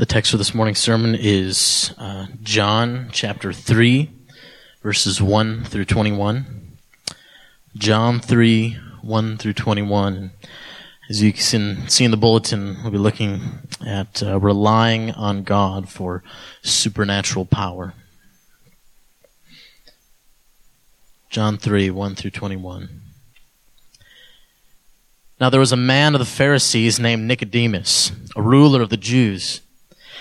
The text for this morning's sermon is uh, John chapter 3, verses 1 through 21. John 3, 1 through 21. As you can see in the bulletin, we'll be looking at uh, relying on God for supernatural power. John 3, 1 through 21. Now there was a man of the Pharisees named Nicodemus, a ruler of the Jews.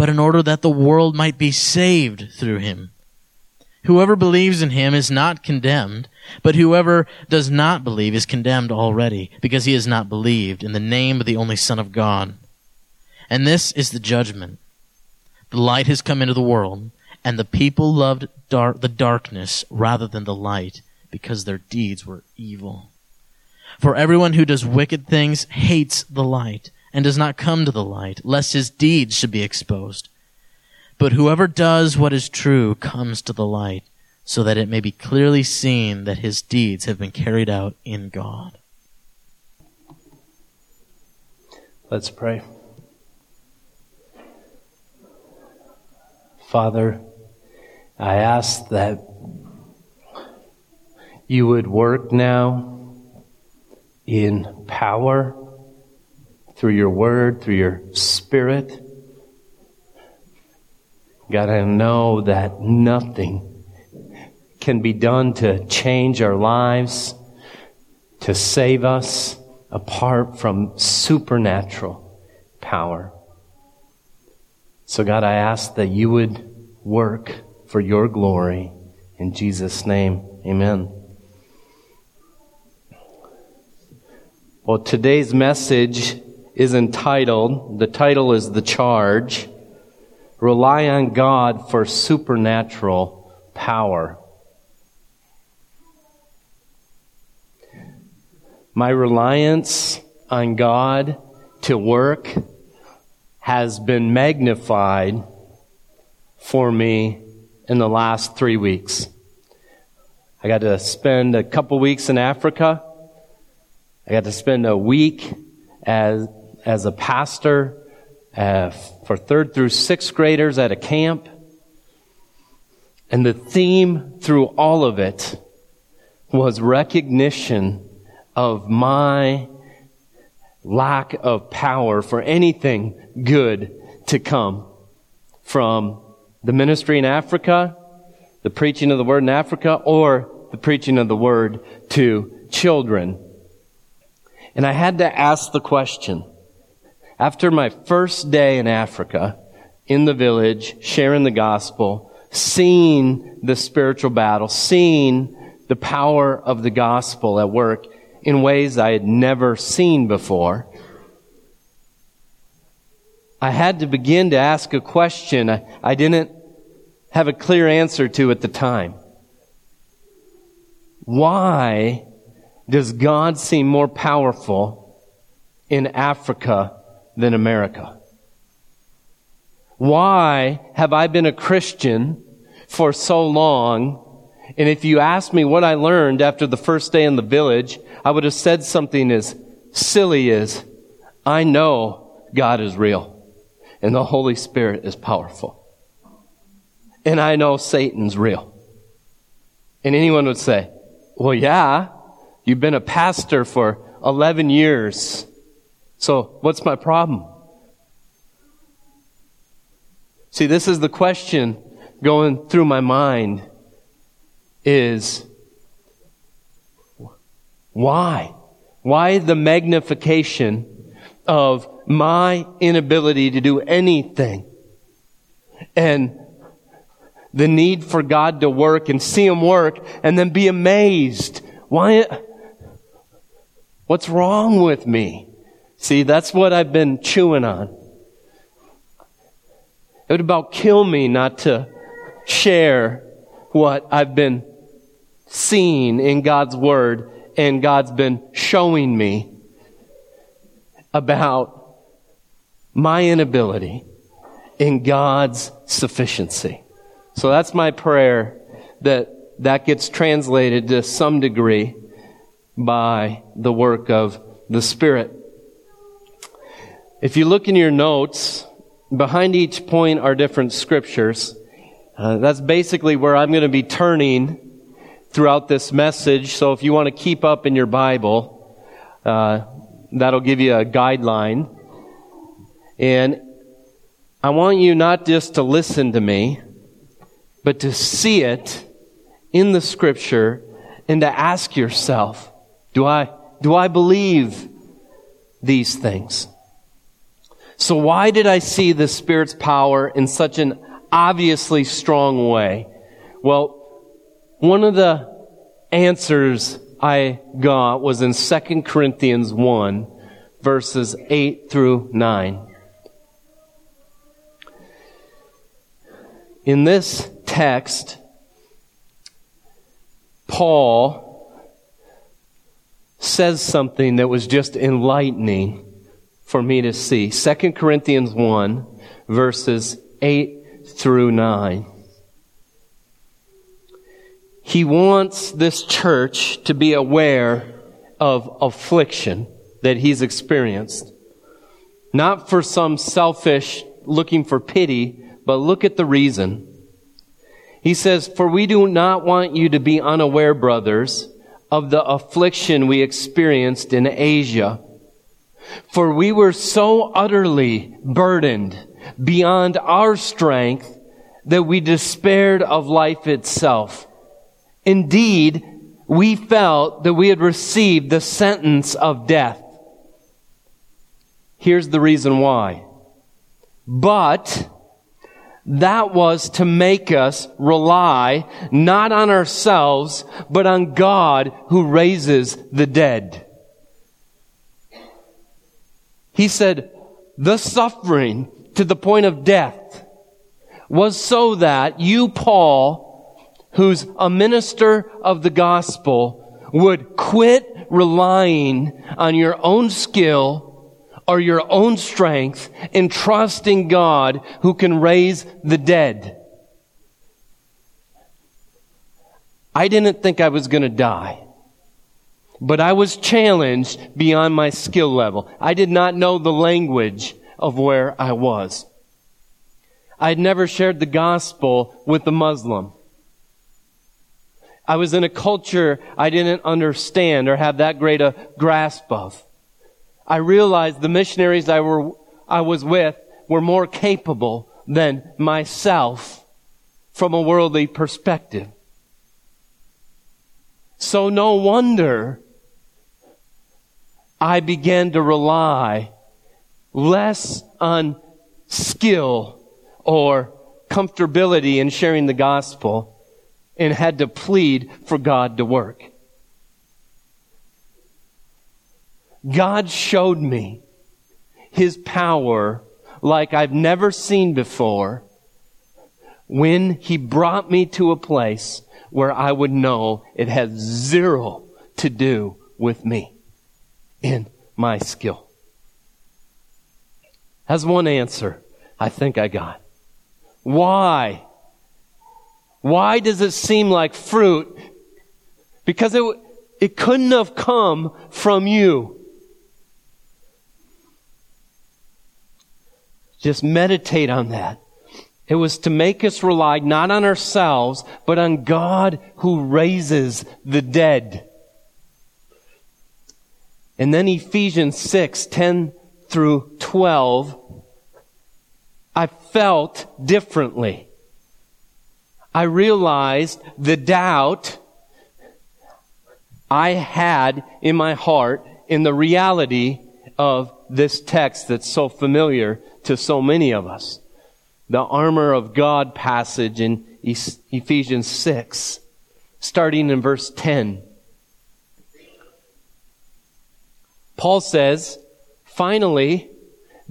but in order that the world might be saved through him. Whoever believes in him is not condemned, but whoever does not believe is condemned already, because he has not believed in the name of the only Son of God. And this is the judgment. The light has come into the world, and the people loved the darkness rather than the light, because their deeds were evil. For everyone who does wicked things hates the light and does not come to the light, lest his deeds should be exposed. But whoever does what is true comes to the light, so that it may be clearly seen that his deeds have been carried out in God. Let's pray. Father, I ask that you would work now in power through your word, through your spirit. God, I know that nothing can be done to change our lives, to save us apart from supernatural power. So God, I ask that you would work for your glory. In Jesus' name, amen. Well, today's message is entitled, the title is The Charge, Rely on God for Supernatural Power. My reliance on God to work has been magnified for me in the last three weeks. I got to spend a couple weeks in Africa. I got to spend a week as as a pastor uh, for third through sixth graders at a camp. And the theme through all of it was recognition of my lack of power for anything good to come from the ministry in Africa, the preaching of the word in Africa, or the preaching of the word to children. And I had to ask the question, after my first day in Africa, in the village, sharing the gospel, seeing the spiritual battle, seeing the power of the gospel at work in ways I had never seen before. I had to begin to ask a question I, didn't have a clear answer to at the time. Why does God seem more powerful in Africa than America? Why have I been a Christian for so long? And if you asked me what I learned after the first day in the village, I would have said something as silly as, I know God is real and the Holy Spirit is powerful. And I know Satan's real. And anyone would say, well, yeah, you've been a pastor for 11 years. So what's my problem? See, this is the question going through my mind is why? Why the magnification of my inability to do anything and the need for God to work and see Him work and then be amazed. Why? What's wrong with me? See, that's what I've been chewing on. It would about kill me not to share what I've been seeing in God's Word and God's been showing me about my inability in God's sufficiency. So that's my prayer that that gets translated to some degree by the work of the Spirit. If you look in your notes, behind each point are different scriptures. Uh, that's basically where I'm going to be turning throughout this message. So if you want to keep up in your Bible, uh, that'll give you a guideline. And I want you not just to listen to me, but to see it in the scripture and to ask yourself, do I, do I believe these things? So why did I see the Spirit's power in such an obviously strong way? Well, one of the answers I got was in 2 Corinthians 1 verses 8 through 9. In this text, Paul says something that was just enlightening for me to see. 2 Corinthians 1, verses 8 through 9. He wants this church to be aware of affliction that he's experienced. Not for some selfish looking for pity, but look at the reason. He says, For we do not want you to be unaware, brothers, of the affliction we experienced in Asia. For we were so utterly burdened beyond our strength that we despaired of life itself. Indeed, we felt that we had received the sentence of death. Here's the reason why. But that was to make us rely not on ourselves, but on God who raises the dead. He said, the suffering to the point of death was so that you, Paul, who's a minister of the gospel, would quit relying on your own skill or your own strength in trusting God who can raise the dead. I didn't think I was going to die, but I was challenged beyond my skill level. I did not know the language of where I was. I had never shared the gospel with a Muslim. I was in a culture I didn't understand or have that great a grasp of. I realized the missionaries I, were, I was with were more capable than myself from a worldly perspective. So no wonder I began to rely less on skill or comfortability in sharing the gospel and had to plead for God to work. God showed me his power like I've never seen before when he brought me to a place where I would know it has zero to do with me in my skill. Has one answer I think I got. Why? Why does it seem like fruit? Because it, it couldn't have come from you. Just meditate on that. It was to make us rely not on ourselves, but on God who raises the dead. And then Ephesians 6, 10 through 12, I felt differently. I realized the doubt I had in my heart in the reality of this text that's so familiar to so many of us. The armor of God passage in Ephesians 6, starting in verse 10. Paul says, finally,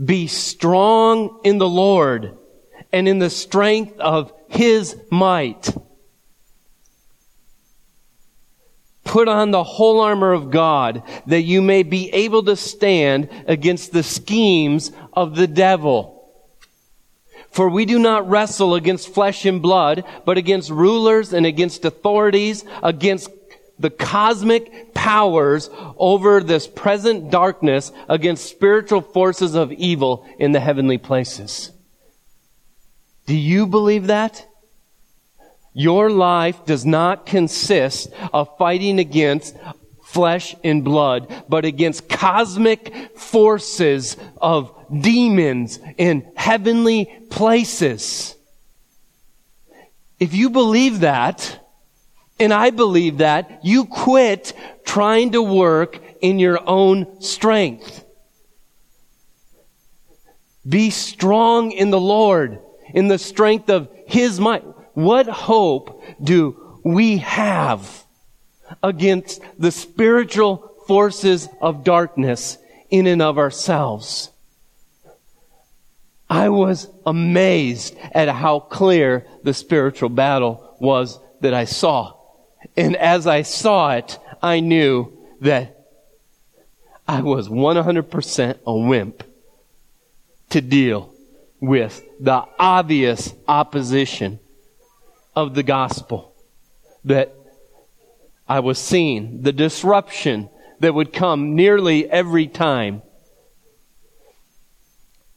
be strong in the Lord and in the strength of his might. Put on the whole armor of God that you may be able to stand against the schemes of the devil. For we do not wrestle against flesh and blood, but against rulers and against authorities, against the cosmic powers over this present darkness, against spiritual forces of evil in the heavenly places. Do you believe that? Your life does not consist of fighting against flesh and blood, but against cosmic forces of demons in heavenly places. If you believe that, and I believe that, you quit trying to work in your own strength. Be strong in the Lord, in the strength of His might. What hope do we have against the spiritual forces of darkness in and of ourselves? I was amazed at how clear the spiritual battle was that I saw. And as I saw it, I knew that I was 100% a wimp to deal with the obvious opposition of the gospel that I was seeing, the disruption that would come nearly every time.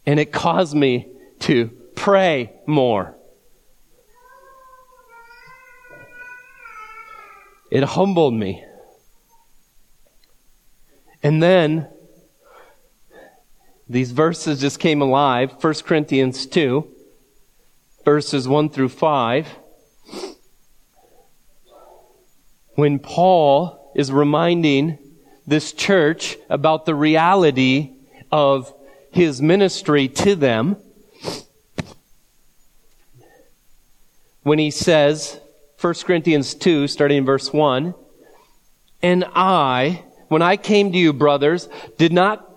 And it caused me to pray more. It humbled me. And then these verses just came alive. 1 Corinthians 2, verses 1 through 5 when Paul is reminding this church about the reality of his ministry to them, when he says, 1 Corinthians 2, starting in verse 1, and I, when I came to you, brothers, did not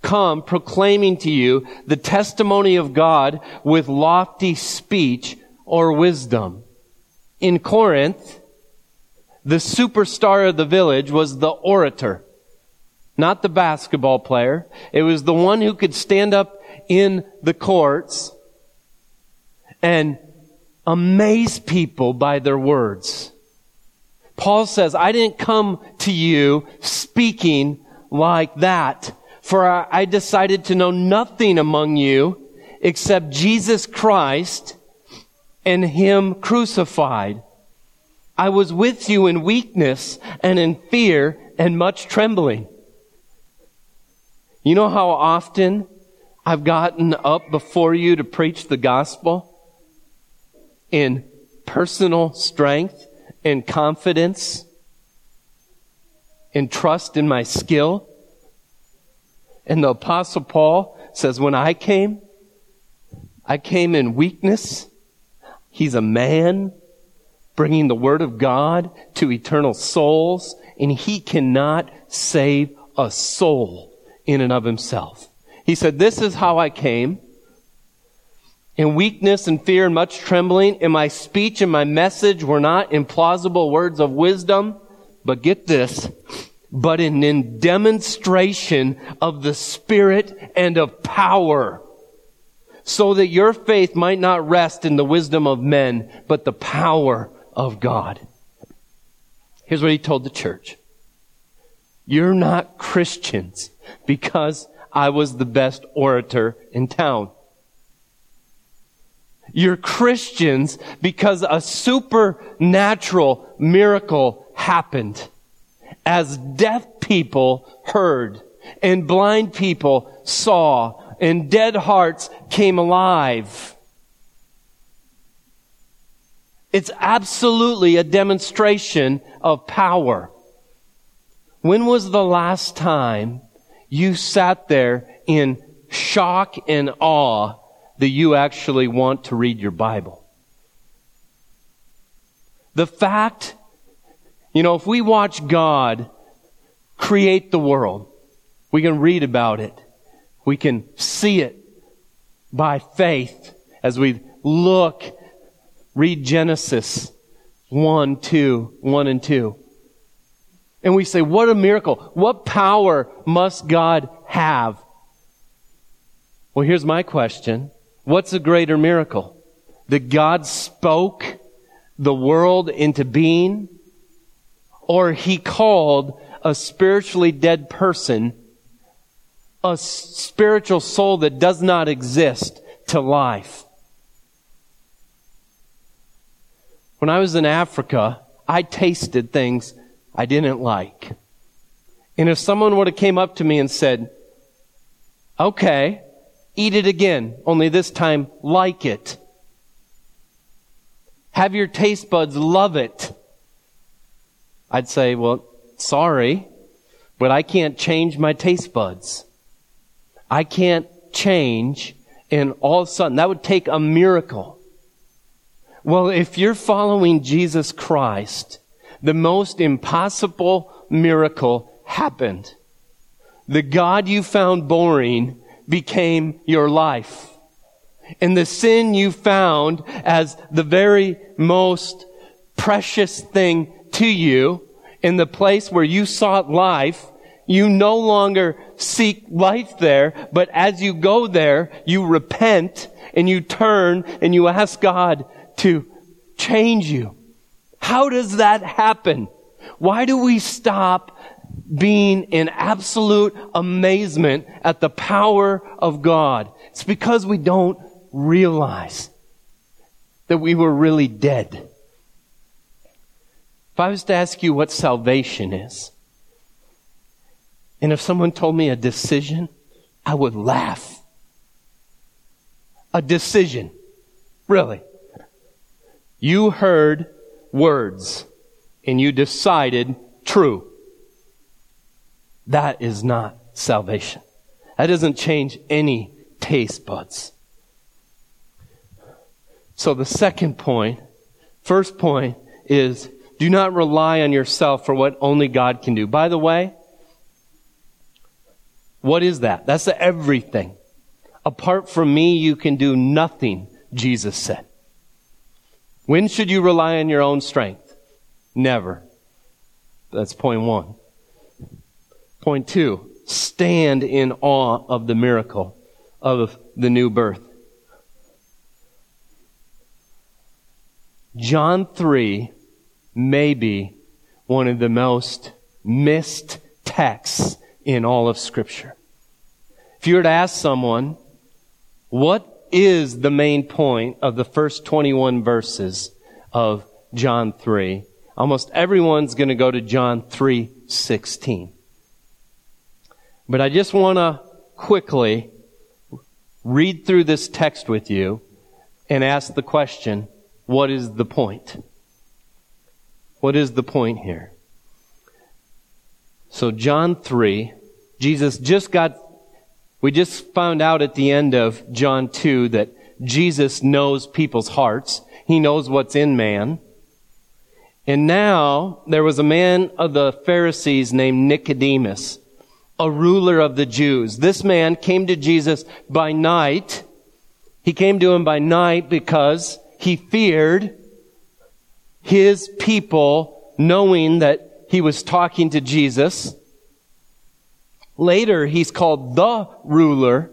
come proclaiming to you the testimony of God with lofty speech or wisdom. In Corinth, the superstar of the village was the orator, not the basketball player. It was the one who could stand up in the courts and amaze people by their words. Paul says, I didn't come to you speaking like that, for I decided to know nothing among you except Jesus Christ and Him crucified. I was with you in weakness and in fear and much trembling. You know how often I've gotten up before you to preach the gospel in personal strength and confidence and trust in my skill. And the apostle Paul says, when I came, I came in weakness. He's a man bringing the Word of God to eternal souls, and He cannot save a soul in and of Himself. He said, This is how I came. In weakness and fear and much trembling, and my speech and my message were not implausible words of wisdom, but get this, but in, in demonstration of the Spirit and of power so that your faith might not rest in the wisdom of men, but the power of God. Here's what he told the church. You're not Christians because I was the best orator in town. You're Christians because a supernatural miracle happened as deaf people heard and blind people saw and dead hearts came alive. It's absolutely a demonstration of power. When was the last time you sat there in shock and awe that you actually want to read your Bible? The fact, you know, if we watch God create the world, we can read about it. We can see it by faith as we look, read Genesis 1, 2, 1 and 2. And we say, what a miracle. What power must God have? Well, here's my question. What's a greater miracle? That God spoke the world into being? Or he called a spiritually dead person a spiritual soul that does not exist to life. When I was in Africa, I tasted things I didn't like. And if someone would have came up to me and said, okay, eat it again, only this time like it. Have your taste buds love it. I'd say, well, sorry, but I can't change my taste buds. I can't change and all of a sudden that would take a miracle. Well, if you're following Jesus Christ, the most impossible miracle happened. The God you found boring became your life. And the sin you found as the very most precious thing to you in the place where you sought life you no longer seek life there, but as you go there, you repent and you turn and you ask God to change you. How does that happen? Why do we stop being in absolute amazement at the power of God? It's because we don't realize that we were really dead. If I was to ask you what salvation is, and if someone told me a decision, I would laugh. A decision. Really. You heard words and you decided true. That is not salvation. That doesn't change any taste buds. So the second point, first point is do not rely on yourself for what only God can do. By the way, what is that? That's everything. Apart from me, you can do nothing, Jesus said. When should you rely on your own strength? Never. That's point one. Point two, stand in awe of the miracle of the new birth. John 3 may be one of the most missed texts in all of Scripture. If you were to ask someone, what is the main point of the first 21 verses of John 3? Almost everyone's going to go to John 3:16. But I just want to quickly read through this text with you and ask the question, what is the point? What is the point here? So John 3, Jesus just got, we just found out at the end of John 2 that Jesus knows people's hearts. He knows what's in man. And now there was a man of the Pharisees named Nicodemus, a ruler of the Jews. This man came to Jesus by night. He came to him by night because he feared his people knowing that he was talking to Jesus. Later, he's called the ruler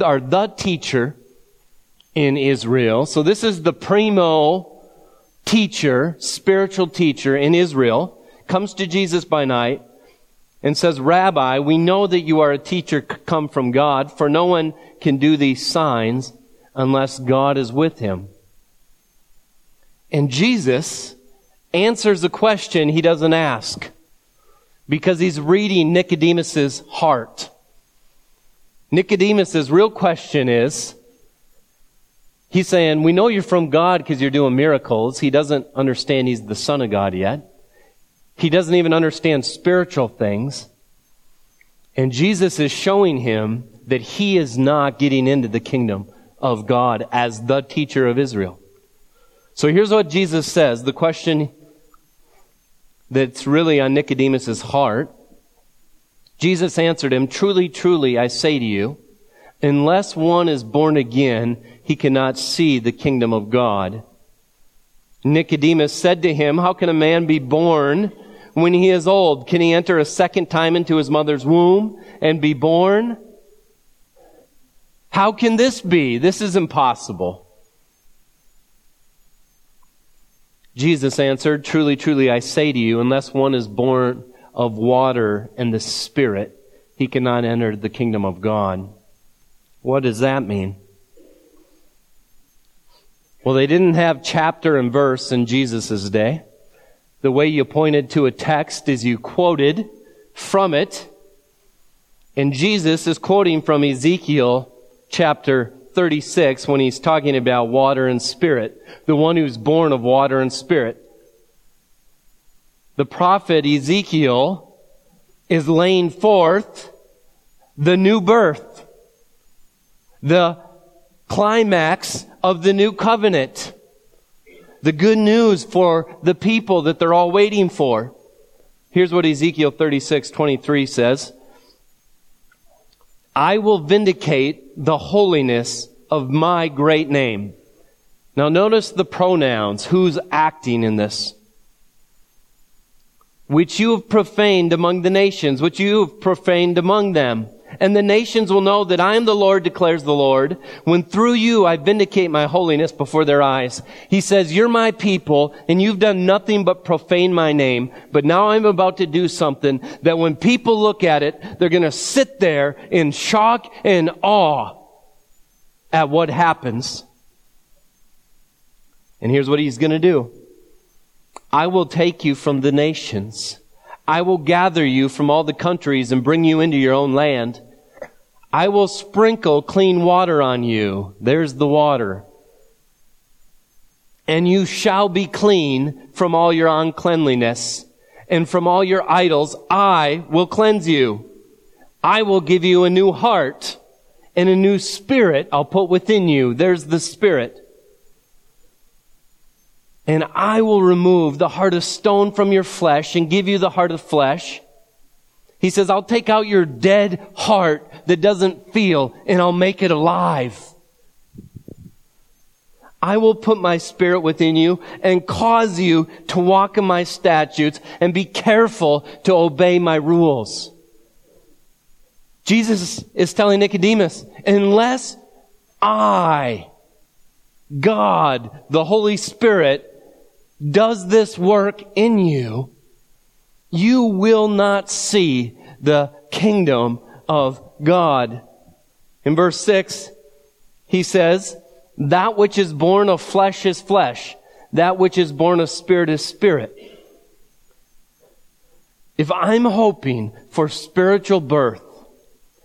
or the teacher in Israel. So this is the primo teacher, spiritual teacher in Israel, comes to Jesus by night and says, Rabbi, we know that you are a teacher come from God, for no one can do these signs unless God is with him. And Jesus answers a question he doesn't ask because he's reading Nicodemus's heart. Nicodemus's real question is, He's saying, we know you're from God because you're doing miracles. He doesn't understand he's the son of God yet. He doesn't even understand spiritual things. And Jesus is showing him that he is not getting into the kingdom of God as the teacher of Israel. So here's what Jesus says. The question that's really on Nicodemus's heart. Jesus answered him, Truly, truly, I say to you, unless one is born again, he cannot see the kingdom of God. Nicodemus said to him, How can a man be born when he is old? Can he enter a second time into his mother's womb and be born? How can this be? This is impossible. Jesus answered, Truly, truly, I say to you, unless one is born of water and the Spirit, he cannot enter the kingdom of God. What does that mean? Well, they didn't have chapter and verse in Jesus' day. The way you pointed to a text is you quoted from it. And Jesus is quoting from Ezekiel chapter 36 when he's talking about water and spirit. The one who's born of water and spirit. The prophet Ezekiel is laying forth the new birth. The climax of the new covenant. The good news for the people that they're all waiting for. Here's what Ezekiel 36, 23 says. I will vindicate the holiness of my great name. Now notice the pronouns. Who's acting in this? Which you have profaned among the nations, which you have profaned among them and the nations will know that I am the Lord, declares the Lord, when through you I vindicate my holiness before their eyes. He says, you're my people, and you've done nothing but profane my name, but now I'm about to do something that when people look at it, they're gonna sit there in shock and awe at what happens. And here's what he's gonna do. I will take you from the nations I will gather you from all the countries and bring you into your own land. I will sprinkle clean water on you. There's the water. And you shall be clean from all your uncleanliness and from all your idols. I will cleanse you. I will give you a new heart and a new spirit I'll put within you. There's the spirit and I will remove the heart of stone from your flesh and give you the heart of flesh. He says, I'll take out your dead heart that doesn't feel and I'll make it alive. I will put my spirit within you and cause you to walk in my statutes and be careful to obey my rules. Jesus is telling Nicodemus, unless I, God, the Holy Spirit, does this work in you, you will not see the kingdom of God. In verse 6, he says, That which is born of flesh is flesh, that which is born of spirit is spirit. If I'm hoping for spiritual birth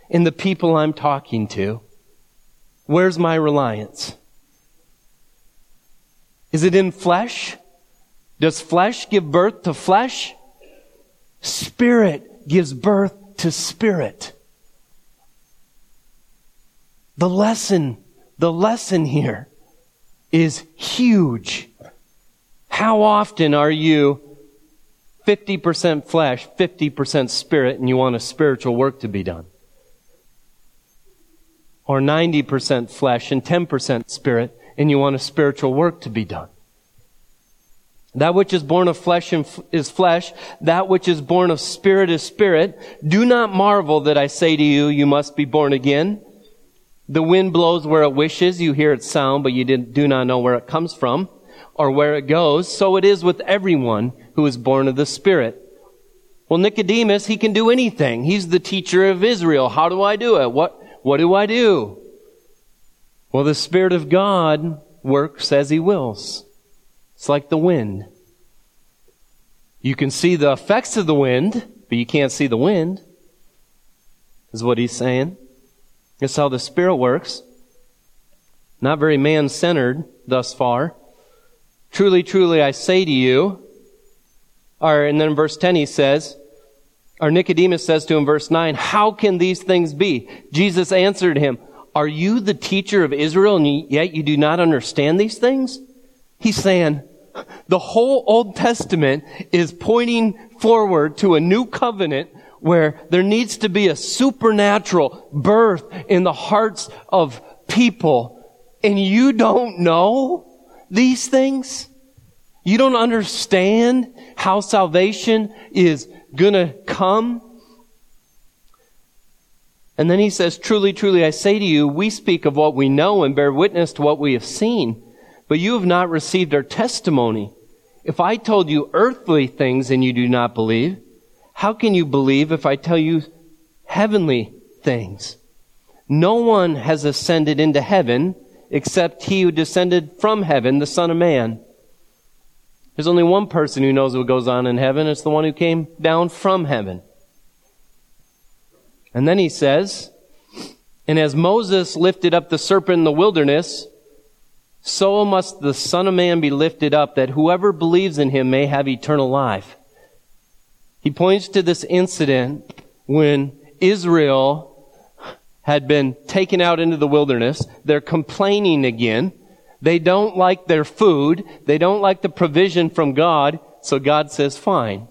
in the people I'm talking to, where's my reliance? Is it in flesh? Does flesh give birth to flesh? Spirit gives birth to spirit. The lesson, the lesson here is huge. How often are you 50% flesh, 50% spirit, and you want a spiritual work to be done? Or 90% flesh and 10% spirit, and you want a spiritual work to be done? That which is born of flesh is flesh. That which is born of spirit is spirit. Do not marvel that I say to you, you must be born again. The wind blows where it wishes. You hear its sound, but you do not know where it comes from or where it goes. So it is with everyone who is born of the Spirit. Well, Nicodemus, he can do anything. He's the teacher of Israel. How do I do it? What, what do I do? Well, the Spirit of God works as He wills. It's like the wind. You can see the effects of the wind, but you can't see the wind, is what he's saying. That's how the Spirit works. Not very man centered thus far. Truly, truly, I say to you, or, and then in verse 10 he says, or Nicodemus says to him, verse 9, how can these things be? Jesus answered him, are you the teacher of Israel and yet you do not understand these things? He's saying, the whole Old Testament is pointing forward to a new covenant where there needs to be a supernatural birth in the hearts of people. And you don't know these things? You don't understand how salvation is gonna come? And then he says, Truly, truly, I say to you, we speak of what we know and bear witness to what we have seen, but you have not received our testimony. If I told you earthly things and you do not believe, how can you believe if I tell you heavenly things? No one has ascended into heaven except he who descended from heaven, the Son of Man. There's only one person who knows what goes on in heaven. It's the one who came down from heaven. And then he says, And as Moses lifted up the serpent in the wilderness, so must the Son of Man be lifted up, that whoever believes in him may have eternal life. He points to this incident when Israel had been taken out into the wilderness. They're complaining again. They don't like their food. They don't like the provision from God. So God says, fine.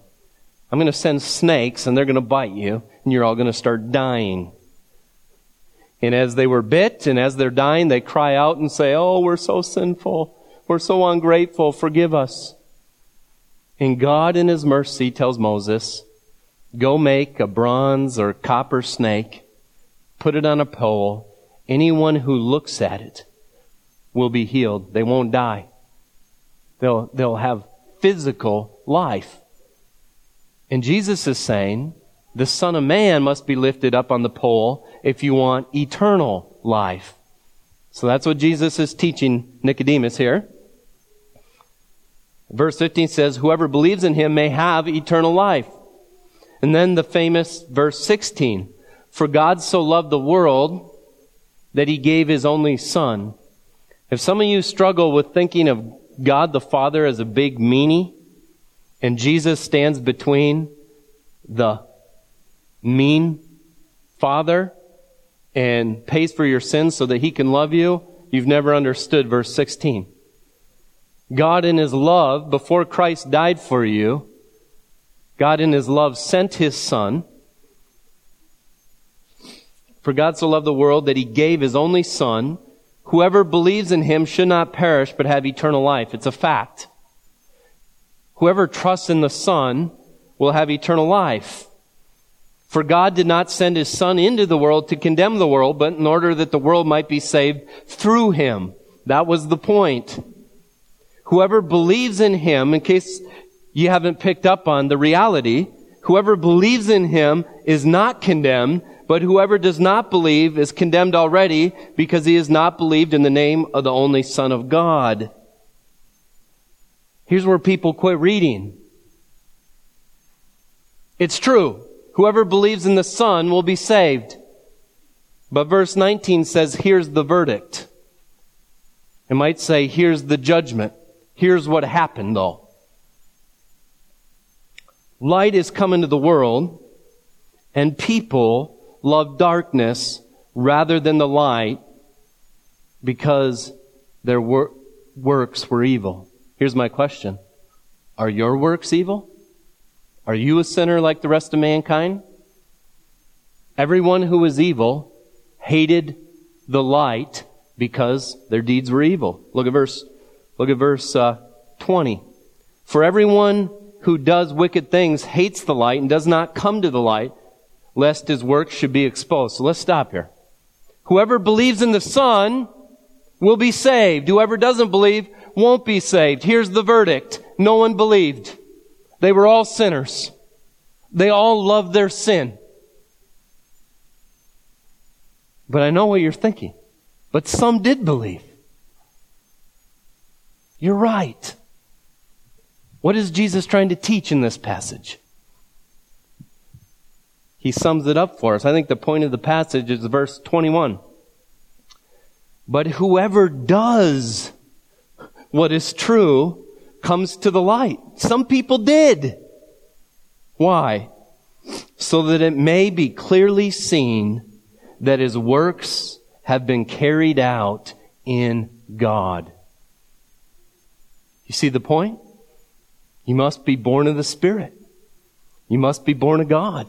I'm going to send snakes and they're going to bite you and you're all going to start dying. And as they were bit and as they're dying, they cry out and say, Oh, we're so sinful. We're so ungrateful. Forgive us. And God in His mercy tells Moses, Go make a bronze or copper snake put it on a pole. Anyone who looks at it will be healed. They won't die. They'll, they'll have physical life. And Jesus is saying, the Son of Man must be lifted up on the pole if you want eternal life. So that's what Jesus is teaching Nicodemus here. Verse 15 says, Whoever believes in him may have eternal life. And then the famous verse 16. For God so loved the world that he gave his only son. If some of you struggle with thinking of God the Father as a big meanie, and Jesus stands between the mean Father and pays for your sins so that he can love you, you've never understood verse 16. God in his love, before Christ died for you, God in his love sent his son for God so loved the world that he gave his only son. Whoever believes in him should not perish but have eternal life. It's a fact. Whoever trusts in the son will have eternal life. For God did not send his son into the world to condemn the world, but in order that the world might be saved through him. That was the point. Whoever believes in him, in case you haven't picked up on the reality, whoever believes in him is not condemned, but whoever does not believe is condemned already because he has not believed in the name of the only Son of God. Here's where people quit reading. It's true. Whoever believes in the Son will be saved. But verse 19 says, here's the verdict. It might say, here's the judgment. Here's what happened though. Light is come into the world, and people love darkness rather than the light because their wor- works were evil. Here's my question. Are your works evil? Are you a sinner like the rest of mankind? Everyone who was evil hated the light because their deeds were evil. Look at verse, look at verse uh, 20. For everyone who does wicked things hates the light and does not come to the light, lest his works should be exposed. So let's stop here. Whoever believes in the Son will be saved. Whoever doesn't believe won't be saved. Here's the verdict. No one believed. They were all sinners. They all loved their sin. But I know what you're thinking. But some did believe. You're right. What is Jesus trying to teach in this passage? He sums it up for us. I think the point of the passage is verse 21. But whoever does what is true comes to the light. Some people did. Why? So that it may be clearly seen that his works have been carried out in God. You see the point? You must be born of the Spirit. You must be born of God.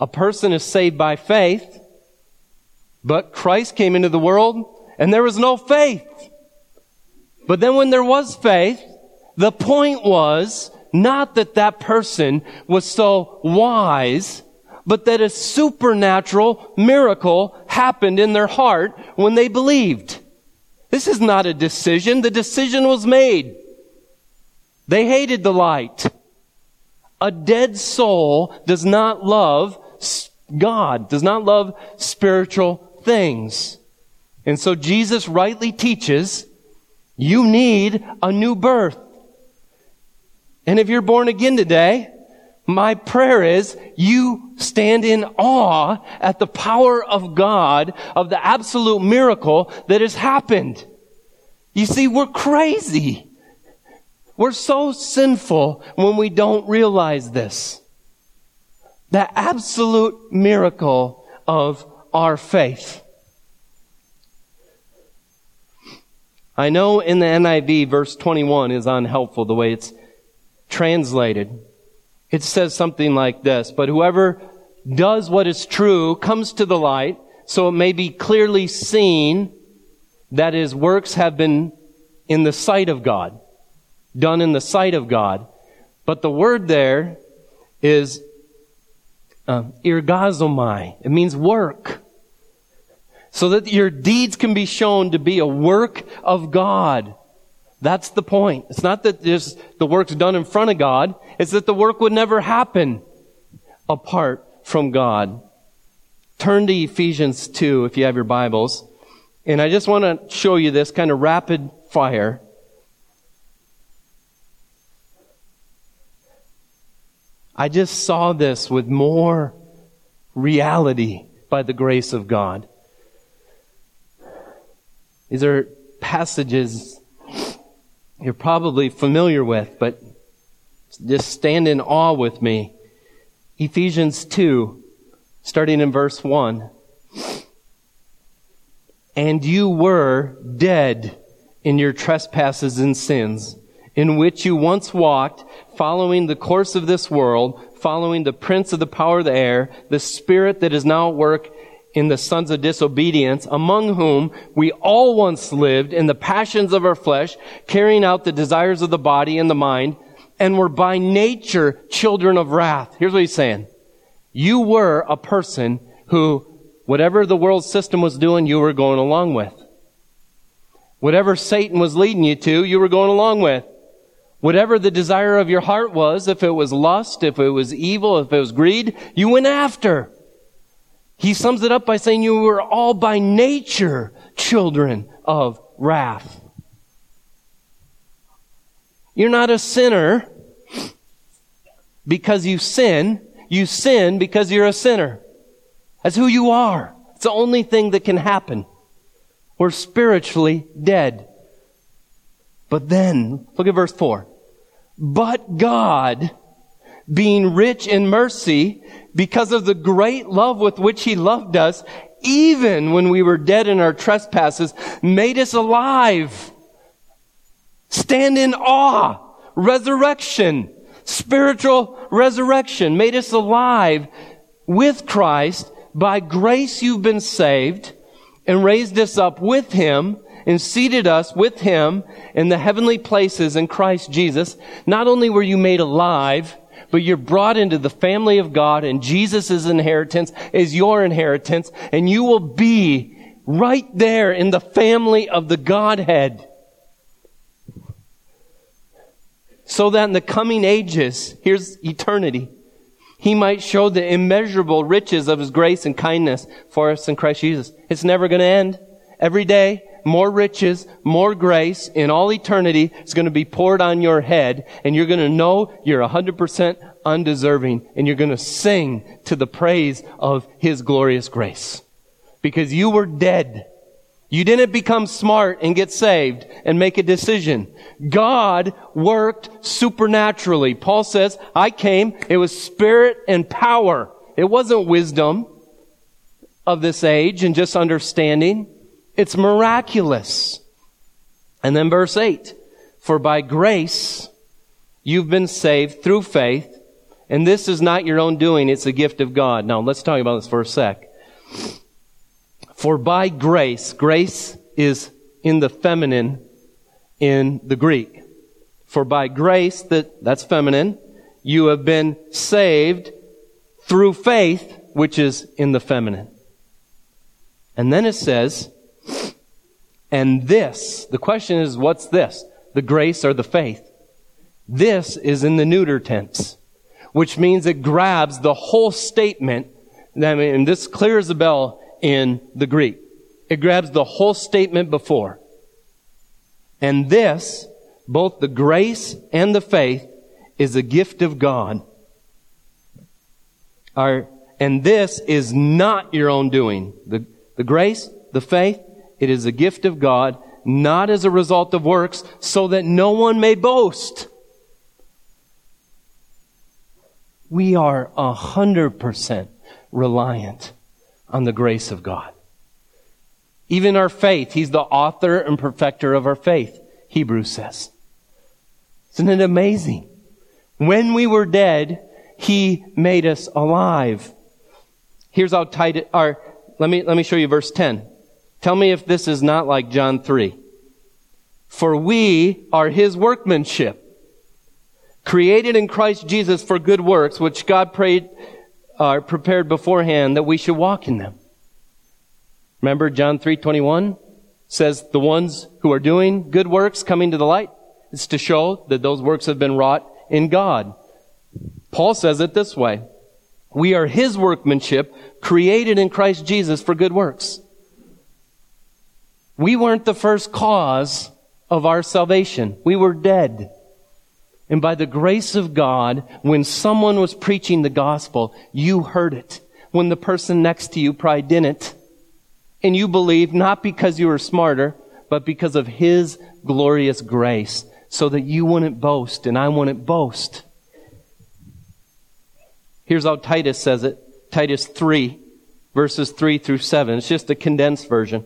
A person is saved by faith, but Christ came into the world and there was no faith. But then when there was faith, the point was not that that person was so wise, but that a supernatural miracle happened in their heart when they believed. This is not a decision. The decision was made. They hated the light. A dead soul does not love God, does not love spiritual things. And so Jesus rightly teaches you need a new birth. And if you're born again today, my prayer is you stand in awe at the power of God, of the absolute miracle that has happened. You see, we're crazy. We're so sinful when we don't realize this. The absolute miracle of our faith. I know in the NIV verse 21 is unhelpful the way it's translated. It says something like this, but whoever does what is true comes to the light so it may be clearly seen that his works have been in the sight of God, done in the sight of God. But the word there is uh, ergazomai. It means work so that your deeds can be shown to be a work of God. That's the point. It's not that the work's done in front of God. It's that the work would never happen apart from God. Turn to Ephesians 2 if you have your Bibles. And I just want to show you this kind of rapid fire. I just saw this with more reality by the grace of God. These are passages you're probably familiar with, but just stand in awe with me. Ephesians 2, starting in verse 1. And you were dead in your trespasses and sins, in which you once walked, following the course of this world, following the prince of the power of the air, the spirit that is now at work in the sons of disobedience, among whom we all once lived in the passions of our flesh, carrying out the desires of the body and the mind, and were by nature children of wrath. Here's what he's saying. You were a person who, whatever the world system was doing, you were going along with. Whatever Satan was leading you to, you were going along with. Whatever the desire of your heart was, if it was lust, if it was evil, if it was greed, you went after. He sums it up by saying you were all by nature children of wrath. You're not a sinner because you sin. You sin because you're a sinner. That's who you are. It's the only thing that can happen. We're spiritually dead. But then, look at verse 4. But God, being rich in mercy, because of the great love with which he loved us, even when we were dead in our trespasses, made us alive. Stand in awe resurrection, spiritual resurrection, made us alive with Christ. By grace you've been saved and raised us up with Him and seated us with Him in the heavenly places in Christ Jesus. Not only were you made alive, but you're brought into the family of God and Jesus' inheritance is your inheritance and you will be right there in the family of the Godhead. So that in the coming ages, here's eternity, he might show the immeasurable riches of his grace and kindness for us in Christ Jesus. It's never going to end. Every day, more riches, more grace in all eternity is going to be poured on your head and you're going to know you're 100% undeserving and you're going to sing to the praise of his glorious grace. Because you were dead. You didn't become smart and get saved and make a decision. God worked supernaturally. Paul says, I came, it was spirit and power. It wasn't wisdom of this age and just understanding. It's miraculous. And then verse 8, for by grace you've been saved through faith, and this is not your own doing, it's a gift of God. Now let's talk about this for a sec. For by grace, grace is in the feminine in the Greek. For by grace, that, that's feminine, you have been saved through faith, which is in the feminine. And then it says, and this, the question is, what's this? The grace or the faith? This is in the neuter tense, which means it grabs the whole statement. I mean, this clears the bell in the Greek. It grabs the whole statement before. And this, both the grace and the faith, is a gift of God. Our, and this is not your own doing. The, the grace, the faith, it is a gift of God, not as a result of works, so that no one may boast. We are a hundred percent reliant on the grace of God. Even our faith, He's the author and perfecter of our faith, Hebrews says. Isn't it amazing? When we were dead, He made us alive. Here's how tight it, are. let me, let me show you verse 10. Tell me if this is not like John 3. For we are his workmanship, created in Christ Jesus for good works, which God prayed, uh, prepared beforehand that we should walk in them. Remember John 3:21 says the ones who are doing good works coming to the light is to show that those works have been wrought in God. Paul says it this way. We are his workmanship created in Christ Jesus for good works. We weren't the first cause of our salvation. We were dead. And by the grace of God, when someone was preaching the gospel, you heard it. When the person next to you probably didn't. And you believed not because you were smarter, but because of His glorious grace, so that you wouldn't boast and I wouldn't boast. Here's how Titus says it. Titus 3, verses 3 through 7. It's just a condensed version.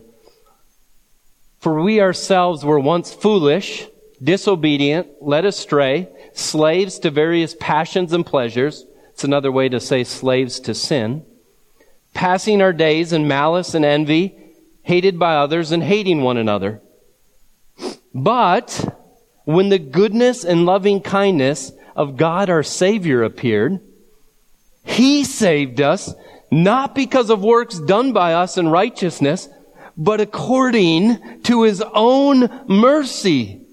For we ourselves were once foolish, disobedient, led astray, slaves to various passions and pleasures. It's another way to say slaves to sin. Passing our days in malice and envy, hated by others and hating one another. But when the goodness and loving kindness of God our Savior appeared, He saved us not because of works done by us in righteousness, but according to his own mercy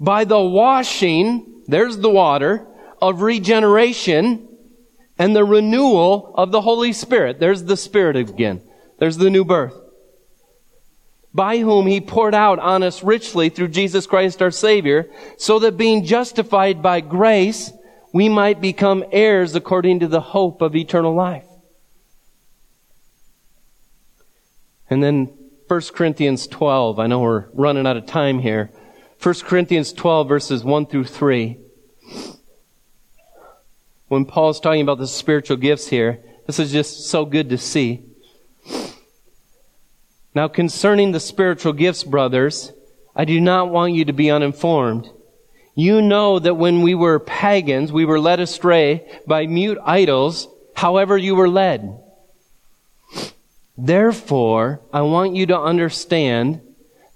by the washing, there's the water, of regeneration and the renewal of the Holy Spirit. There's the Spirit again. There's the new birth. By whom he poured out on us richly through Jesus Christ our Savior, so that being justified by grace, we might become heirs according to the hope of eternal life. And then 1 Corinthians 12. I know we're running out of time here. 1 Corinthians 12 verses 1 through 3. When Paul's talking about the spiritual gifts here, this is just so good to see. Now concerning the spiritual gifts, brothers, I do not want you to be uninformed. You know that when we were pagans, we were led astray by mute idols, however you were led. Therefore, I want you to understand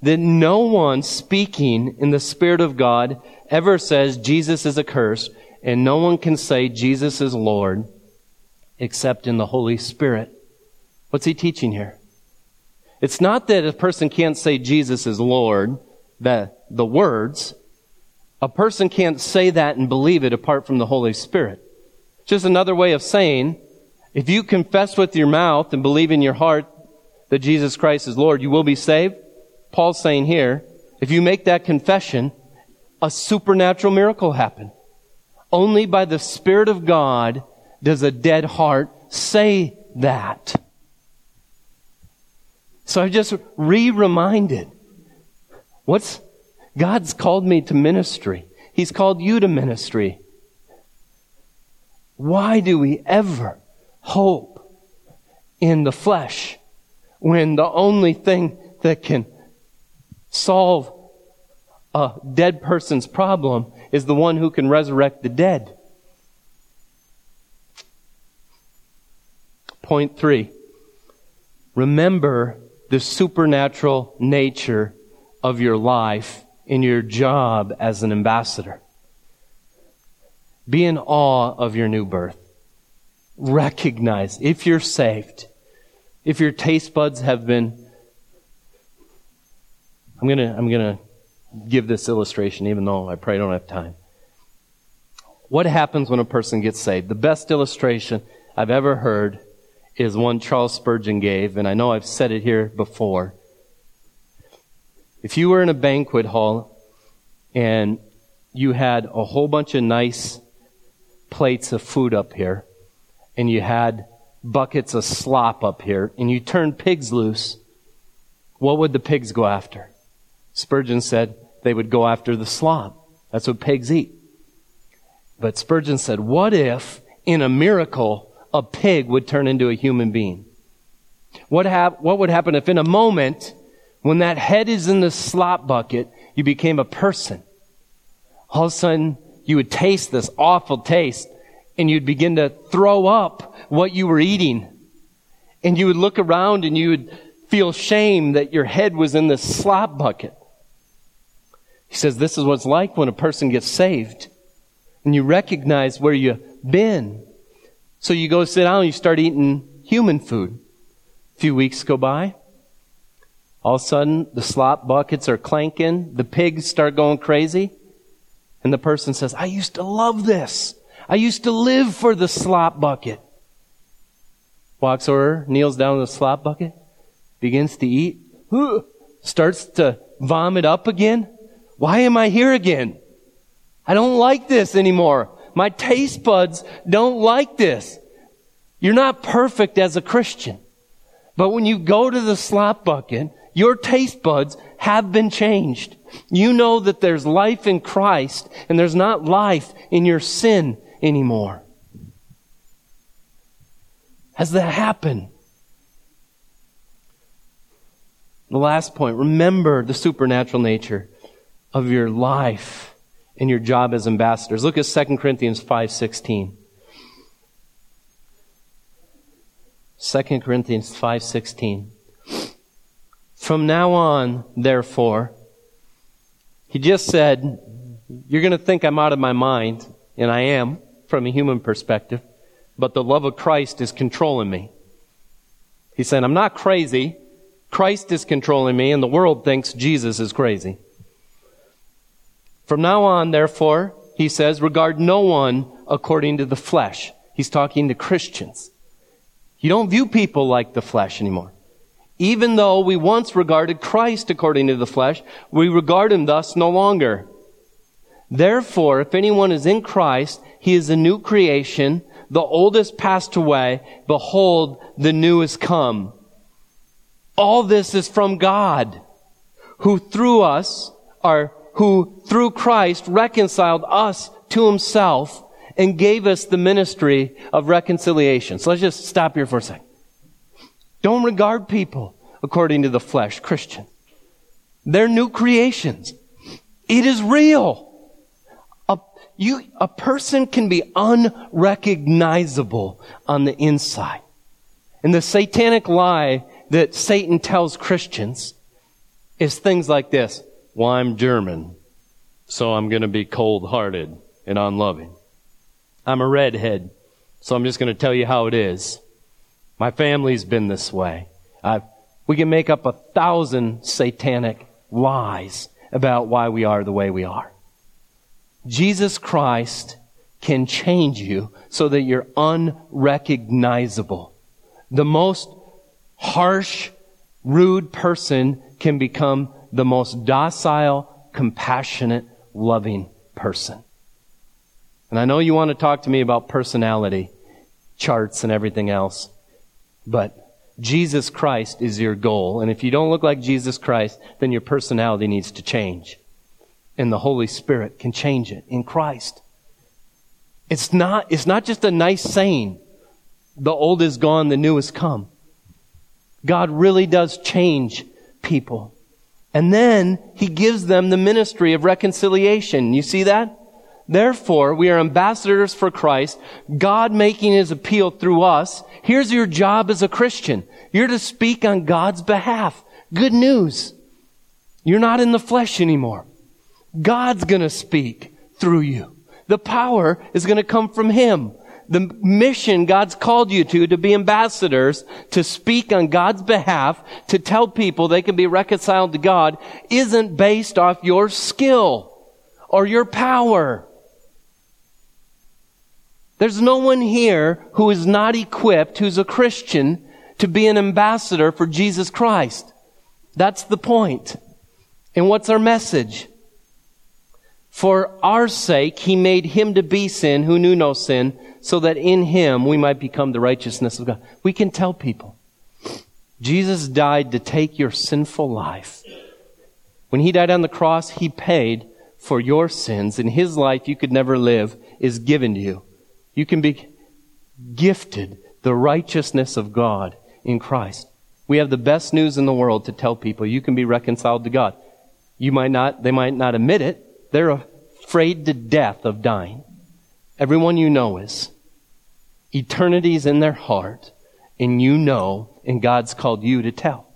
that no one speaking in the Spirit of God ever says Jesus is a curse, and no one can say Jesus is Lord except in the Holy Spirit. What's he teaching here? It's not that a person can't say Jesus is Lord, the, the words. A person can't say that and believe it apart from the Holy Spirit. Just another way of saying, if you confess with your mouth and believe in your heart that Jesus Christ is Lord, you will be saved. Paul's saying here, if you make that confession, a supernatural miracle happen. Only by the Spirit of God does a dead heart say that. So I just re-reminded. What's, God's called me to ministry. He's called you to ministry. Why do we ever hope in the flesh when the only thing that can solve a dead person's problem is the one who can resurrect the dead? Point three. Remember the supernatural nature of your life in your job as an ambassador. Be in awe of your new birth. Recognize if you're saved, if your taste buds have been. I'm gonna, I'm gonna give this illustration even though I probably don't have time. What happens when a person gets saved? The best illustration I've ever heard is one Charles Spurgeon gave, and I know I've said it here before. If you were in a banquet hall and you had a whole bunch of nice plates of food up here, and you had buckets of slop up here, and you turned pigs loose, what would the pigs go after? Spurgeon said they would go after the slop. That's what pigs eat. But Spurgeon said, what if in a miracle a pig would turn into a human being? What, hap- what would happen if in a moment, when that head is in the slop bucket, you became a person? All of a sudden, you would taste this awful taste and you'd begin to throw up what you were eating. And you would look around and you would feel shame that your head was in the slop bucket. He says this is what it's like when a person gets saved and you recognize where you've been so you go sit down and you start eating human food. A few weeks go by. All of a sudden, the slop buckets are clanking. The pigs start going crazy. And the person says, I used to love this. I used to live for the slop bucket. Walks over, kneels down in the slop bucket, begins to eat, starts to vomit up again. Why am I here again? I don't like this anymore. My taste buds don't like this. You're not perfect as a Christian. But when you go to the slop bucket, your taste buds have been changed. You know that there's life in Christ and there's not life in your sin anymore. Has that happened? The last point, remember the supernatural nature of your life and your job as ambassadors. Look at 2 Corinthians 5:16. 2 Corinthians 5:16. From now on, therefore, he just said, you're going to think I'm out of my mind, and I am from a human perspective, but the love of Christ is controlling me. He said, I'm not crazy. Christ is controlling me, and the world thinks Jesus is crazy. From now on, therefore, he says, regard no one according to the flesh. He's talking to Christians. You don't view people like the flesh anymore. Even though we once regarded Christ according to the flesh, we regard him thus no longer. Therefore, if anyone is in Christ, he is a new creation. The old has passed away. Behold, the new has come. All this is from God, who through us are who through Christ reconciled us to himself and gave us the ministry of reconciliation. So let's just stop here for a second. Don't regard people according to the flesh, Christian. They're new creations. It is real. You, a person can be unrecognizable on the inside. And the satanic lie that Satan tells Christians is things like this. Well, I'm German, so I'm going to be cold hearted and unloving. I'm a redhead, so I'm just going to tell you how it is. My family's been this way. I've, we can make up a thousand satanic lies about why we are the way we are. Jesus Christ can change you so that you're unrecognizable. The most harsh, rude person can become the most docile, compassionate, loving person. And I know you want to talk to me about personality charts and everything else, but Jesus Christ is your goal. And if you don't look like Jesus Christ, then your personality needs to change. And the Holy Spirit can change it in Christ. It's not, it's not just a nice saying. The old is gone, the new has come. God really does change people. And then he gives them the ministry of reconciliation. You see that? Therefore, we are ambassadors for Christ, God making his appeal through us. Here's your job as a Christian. You're to speak on God's behalf. Good news. You're not in the flesh anymore. God's gonna speak through you. The power is gonna come from Him. The mission God's called you to, to be ambassadors, to speak on God's behalf, to tell people they can be reconciled to God, isn't based off your skill or your power. There's no one here who is not equipped, who's a Christian, to be an ambassador for Jesus Christ. That's the point. And what's our message? For our sake, he made him to be sin who knew no sin, so that in him we might become the righteousness of God. We can tell people. Jesus died to take your sinful life. When he died on the cross, he paid for your sins, and his life you could never live is given to you. You can be gifted the righteousness of God in Christ. We have the best news in the world to tell people you can be reconciled to God. You might not, they might not admit it. They're afraid to death of dying. Everyone you know is. Eternity's in their heart, and you know, and God's called you to tell.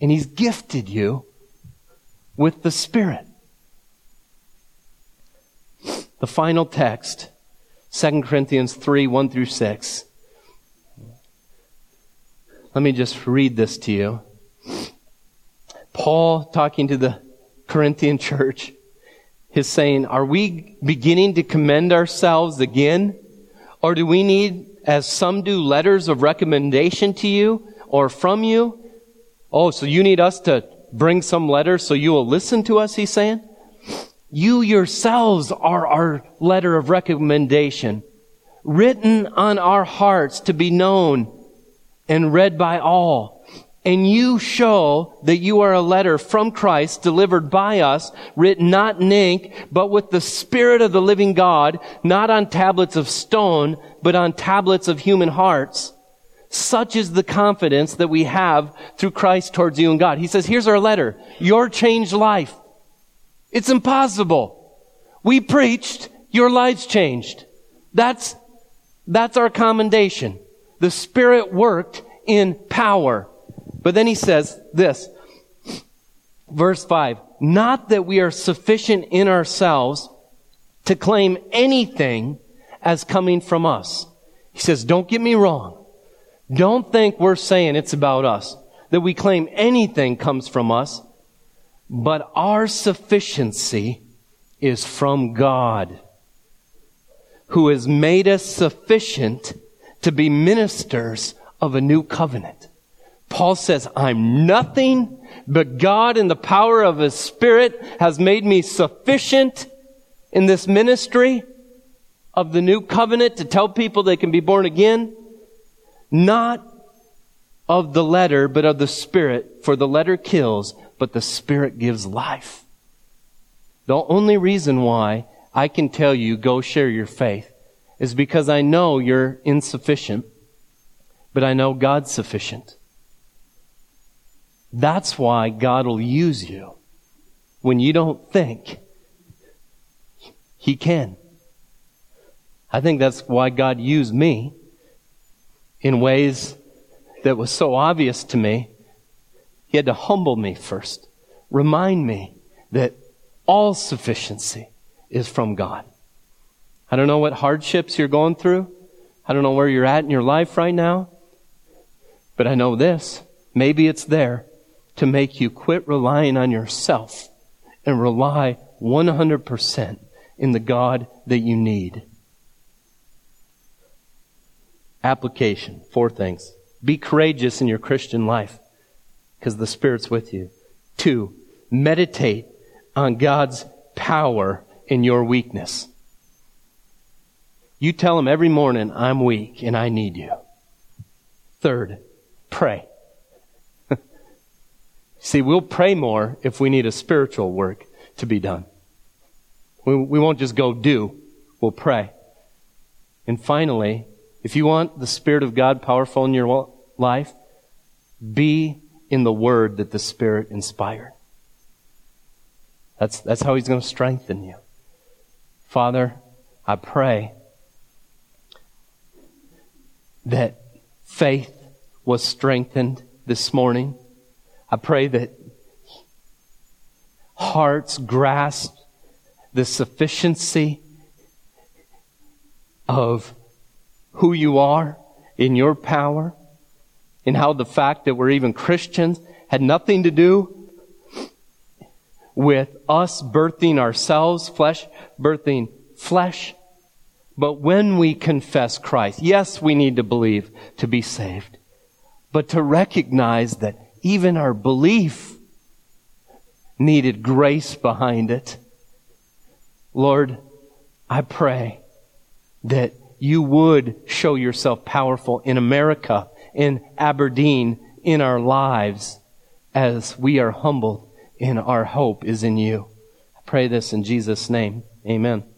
And He's gifted you with the Spirit. The final text 2 Corinthians 3, 1 through 6. Let me just read this to you. Paul, talking to the Corinthian church, is saying, Are we beginning to commend ourselves again? Or do we need, as some do, letters of recommendation to you or from you? Oh, so you need us to bring some letters so you will listen to us, he's saying? You yourselves are our letter of recommendation, written on our hearts to be known and read by all. And you show that you are a letter from Christ delivered by us, written not in ink, but with the Spirit of the living God, not on tablets of stone, but on tablets of human hearts. Such is the confidence that we have through Christ towards you and God. He says, here's our letter. Your changed life. It's impossible. We preached, your lives changed. That's, that's our commendation. The Spirit worked in power. But then he says this, verse 5, not that we are sufficient in ourselves to claim anything as coming from us. He says, don't get me wrong. Don't think we're saying it's about us, that we claim anything comes from us. But our sufficiency is from God, who has made us sufficient to be ministers of a new covenant. Paul says, I'm nothing, but God in the power of His Spirit has made me sufficient in this ministry of the new covenant to tell people they can be born again. Not of the letter, but of the Spirit, for the letter kills, but the Spirit gives life. The only reason why I can tell you go share your faith is because I know you're insufficient, but I know God's sufficient. That's why God will use you when you don't think He can. I think that's why God used me in ways that was so obvious to me. He had to humble me first, remind me that all sufficiency is from God. I don't know what hardships you're going through. I don't know where you're at in your life right now. But I know this. Maybe it's there to make you quit relying on yourself and rely 100% in the God that you need. Application. Four things. Be courageous in your Christian life because the Spirit's with you. Two, meditate on God's power in your weakness. You tell Him every morning, I'm weak and I need you. Third, pray. See, we'll pray more if we need a spiritual work to be done. We, we won't just go do, we'll pray. And finally, if you want the Spirit of God powerful in your life, be in the Word that the Spirit inspired. That's, that's how He's going to strengthen you. Father, I pray that faith was strengthened this morning. I pray that hearts grasp the sufficiency of who you are in your power and how the fact that we're even Christians had nothing to do with us birthing ourselves, flesh birthing flesh. But when we confess Christ, yes, we need to believe to be saved, but to recognize that even our belief needed grace behind it. Lord, I pray that you would show yourself powerful in America, in Aberdeen, in our lives, as we are humbled and our hope is in you. I pray this in Jesus' name. Amen.